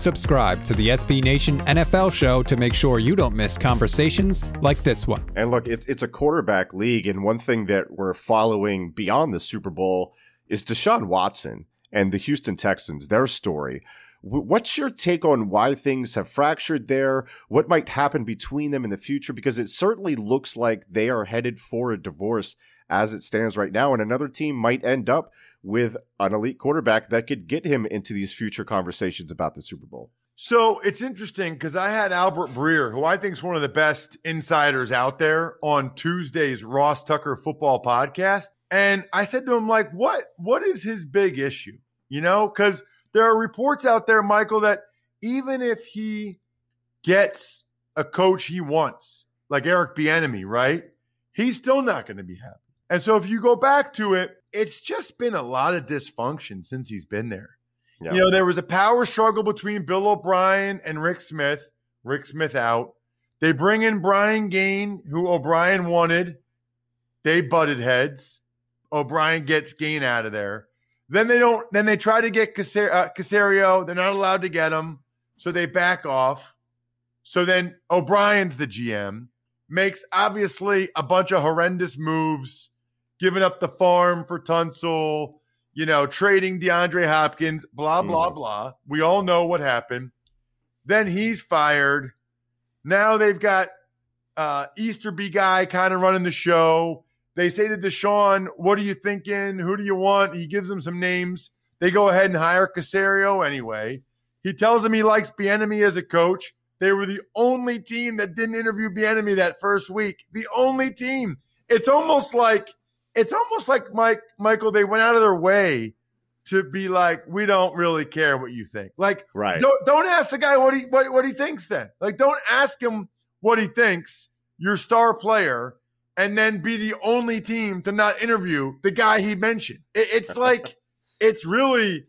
Subscribe to the SB Nation NFL show to make sure you don't miss conversations like this one. And look, it's it's a quarterback league, and one thing that we're following beyond the Super Bowl is Deshaun Watson and the Houston Texans, their story. What's your take on why things have fractured there? What might happen between them in the future? Because it certainly looks like they are headed for a divorce as it stands right now, and another team might end up with an elite quarterback that could get him into these future conversations about the Super Bowl. So it's interesting because I had Albert Breer, who I think is one of the best insiders out there, on Tuesday's Ross Tucker Football Podcast, and I said to him, like, what what is his big issue? You know, because there are reports out there, Michael, that even if he gets a coach he wants, like Eric Bieniemy, right, he's still not going to be happy. And so if you go back to it, it's just been a lot of dysfunction since he's been there. Yeah. You know, there was a power struggle between Bill O'Brien and Rick Smith. Rick Smith out. They bring in Brian Gaine, who O'Brien wanted. They butted heads. O'Brien gets Gaine out of there. Then they don't. Then they try to get Caser- uh, Caserio. They're not allowed to get him, so they back off. So then O'Brien's the GM, makes obviously a bunch of horrendous moves giving up the farm for Tunsil, you know, trading DeAndre Hopkins, blah, blah, mm. blah. We all know what happened. Then he's fired. Now they've got uh, Easterby guy kind of running the show. They say to Deshaun, What are you thinking? Who do you want? He gives them some names. They go ahead and hire Caserio anyway. He tells them he likes Bieniemy as a coach. They were the only team that didn't interview Bieniemy that first week. The only team. It's almost like it's almost like Mike Michael. They went out of their way to be like, we don't really care what you think. Like, right? Don't, don't ask the guy what he what, what he thinks. Then, like, don't ask him what he thinks. Your star player, and then be the only team to not interview the guy he mentioned. It, it's like, it's really.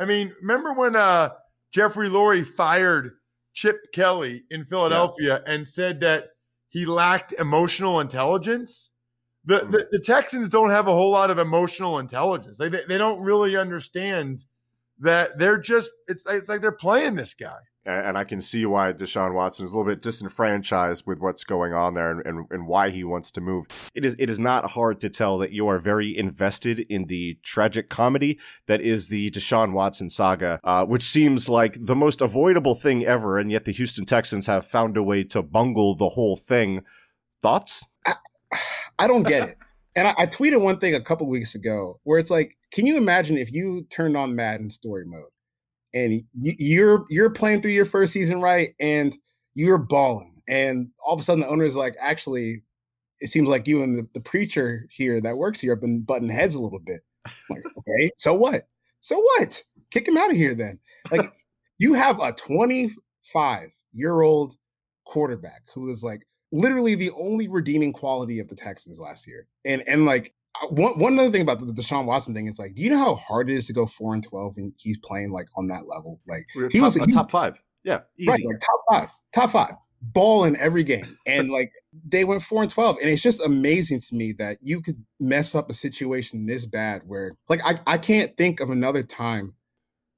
I mean, remember when uh, Jeffrey Lurie fired Chip Kelly in Philadelphia yeah. and said that he lacked emotional intelligence? The, the, mm. the Texans don't have a whole lot of emotional intelligence. They, they don't really understand that they're just it's it's like they're playing this guy. And I can see why Deshaun Watson is a little bit disenfranchised with what's going on there and, and, and why he wants to move. It is it is not hard to tell that you are very invested in the tragic comedy that is the Deshaun Watson saga, uh, which seems like the most avoidable thing ever, and yet the Houston Texans have found a way to bungle the whole thing. Thoughts? I don't get it. And I, I, tweeted one thing a couple weeks ago where it's like, can you imagine if you turned on Madden story mode and you, you're you're playing through your first season right and you're balling, and all of a sudden the owner is like, actually, it seems like you and the, the preacher here that works here have been butting heads a little bit. Like, okay, so what? So what? Kick him out of here then. Like, you have a 25 year old quarterback who is like literally the only redeeming quality of the Texans last year. And and like uh, one one other thing about the Deshaun Watson thing is like, do you know how hard it is to go four and twelve and he's playing like on that level? Like he top, was a top five, yeah, easy, right, like top five, top five, ball in every game, and like they went four and twelve, and it's just amazing to me that you could mess up a situation this bad where like I I can't think of another time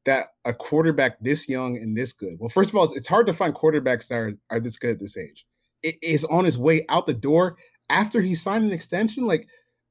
that a quarterback this young and this good. Well, first of all, it's hard to find quarterbacks that are, are this good at this age is on his way out the door after he signed an extension. Like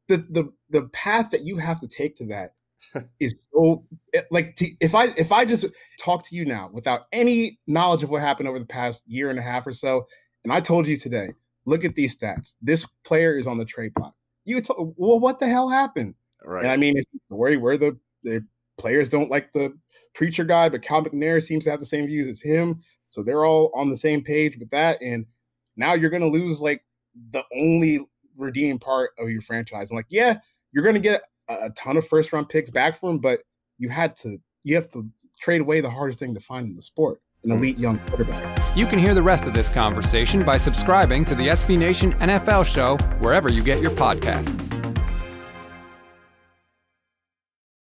the the the path that you have to take to that is so eh, like to, if I if I just talk to you now without any knowledge of what happened over the past year and a half or so, and I told you today, look at these stats. This player is on the trade block. You would tell, well, what the hell happened? Right. And I mean, it's where where the the players don't like the preacher guy, but Cal McNair seems to have the same views as him, so they're all on the same page with that. And now you're going to lose like the only redeeming part of your franchise. I'm like, yeah, you're going to get a, ton of first round picks back from him, but you had to, you have to trade away the hardest thing to find in the sport an Hmm. elite young quarterback. You can hear the rest of this conversation by subscribing to the SB Nation NFL show wherever you get your podcasts.